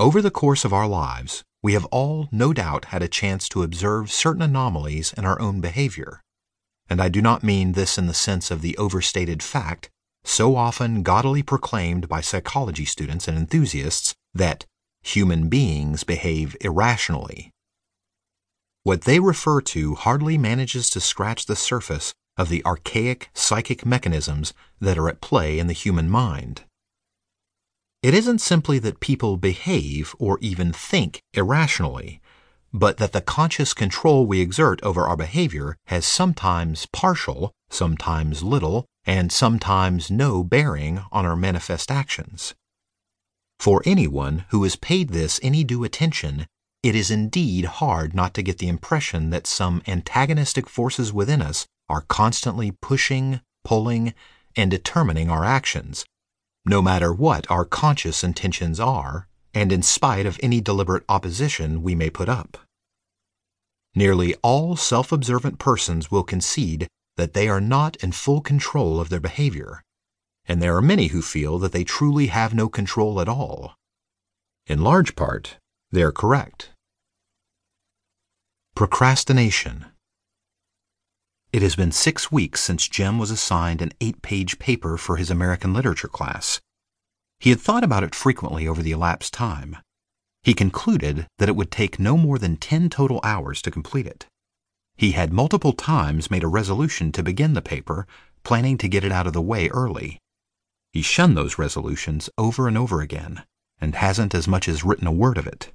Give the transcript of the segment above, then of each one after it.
Over the course of our lives, we have all no doubt had a chance to observe certain anomalies in our own behavior. And I do not mean this in the sense of the overstated fact, so often gaudily proclaimed by psychology students and enthusiasts, that human beings behave irrationally. What they refer to hardly manages to scratch the surface of the archaic psychic mechanisms that are at play in the human mind. It isn't simply that people behave or even think irrationally, but that the conscious control we exert over our behavior has sometimes partial, sometimes little, and sometimes no bearing on our manifest actions. For anyone who has paid this any due attention, it is indeed hard not to get the impression that some antagonistic forces within us are constantly pushing, pulling, and determining our actions, no matter what our conscious intentions are, and in spite of any deliberate opposition we may put up. Nearly all self observant persons will concede that they are not in full control of their behavior, and there are many who feel that they truly have no control at all. In large part, they are correct. Procrastination. It has been six weeks since Jim was assigned an eight page paper for his American literature class. He had thought about it frequently over the elapsed time. He concluded that it would take no more than ten total hours to complete it. He had multiple times made a resolution to begin the paper, planning to get it out of the way early. He shunned those resolutions over and over again, and hasn't as much as written a word of it.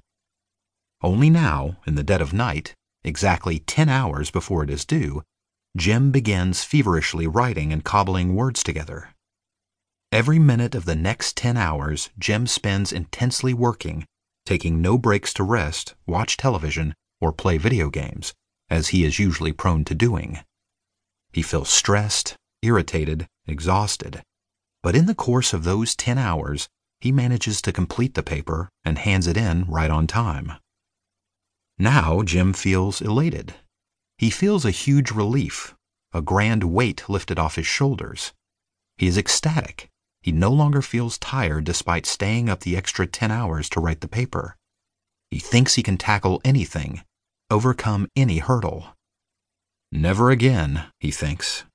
Only now, in the dead of night, exactly ten hours before it is due, Jim begins feverishly writing and cobbling words together. Every minute of the next 10 hours Jim spends intensely working, taking no breaks to rest, watch television, or play video games, as he is usually prone to doing. He feels stressed, irritated, exhausted, but in the course of those 10 hours, he manages to complete the paper and hands it in right on time. Now Jim feels elated. He feels a huge relief, a grand weight lifted off his shoulders. He is ecstatic. He no longer feels tired despite staying up the extra 10 hours to write the paper. He thinks he can tackle anything, overcome any hurdle. Never again, he thinks.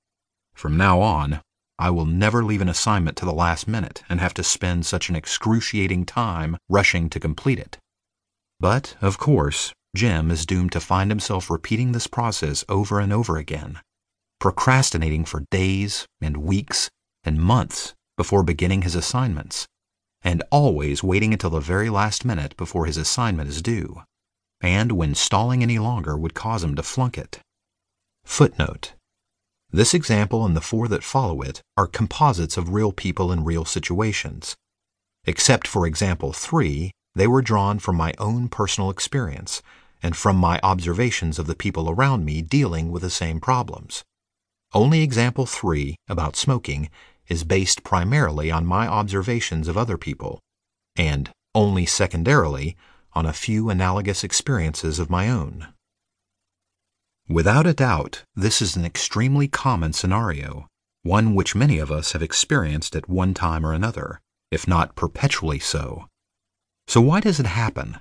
From now on, I will never leave an assignment to the last minute and have to spend such an excruciating time rushing to complete it. But, of course, Jim is doomed to find himself repeating this process over and over again, procrastinating for days and weeks and months before beginning his assignments, and always waiting until the very last minute before his assignment is due, and when stalling any longer would cause him to flunk it. Footnote This example and the four that follow it are composites of real people in real situations. Except for example 3, they were drawn from my own personal experience and from my observations of the people around me dealing with the same problems. Only example 3 about smoking is based primarily on my observations of other people, and only secondarily on a few analogous experiences of my own. Without a doubt, this is an extremely common scenario, one which many of us have experienced at one time or another, if not perpetually so. So, why does it happen?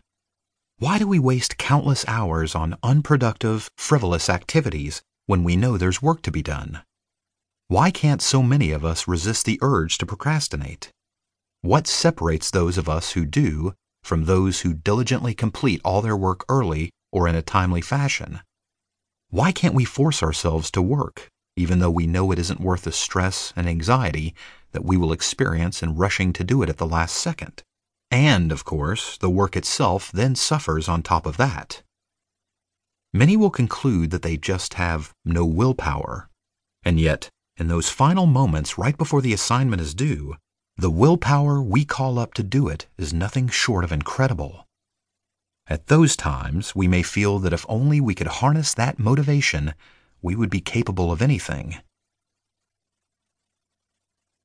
Why do we waste countless hours on unproductive, frivolous activities when we know there's work to be done? Why can't so many of us resist the urge to procrastinate? What separates those of us who do from those who diligently complete all their work early or in a timely fashion? Why can't we force ourselves to work, even though we know it isn't worth the stress and anxiety that we will experience in rushing to do it at the last second? And, of course, the work itself then suffers on top of that. Many will conclude that they just have no willpower. And yet, in those final moments right before the assignment is due, the willpower we call up to do it is nothing short of incredible. At those times, we may feel that if only we could harness that motivation, we would be capable of anything.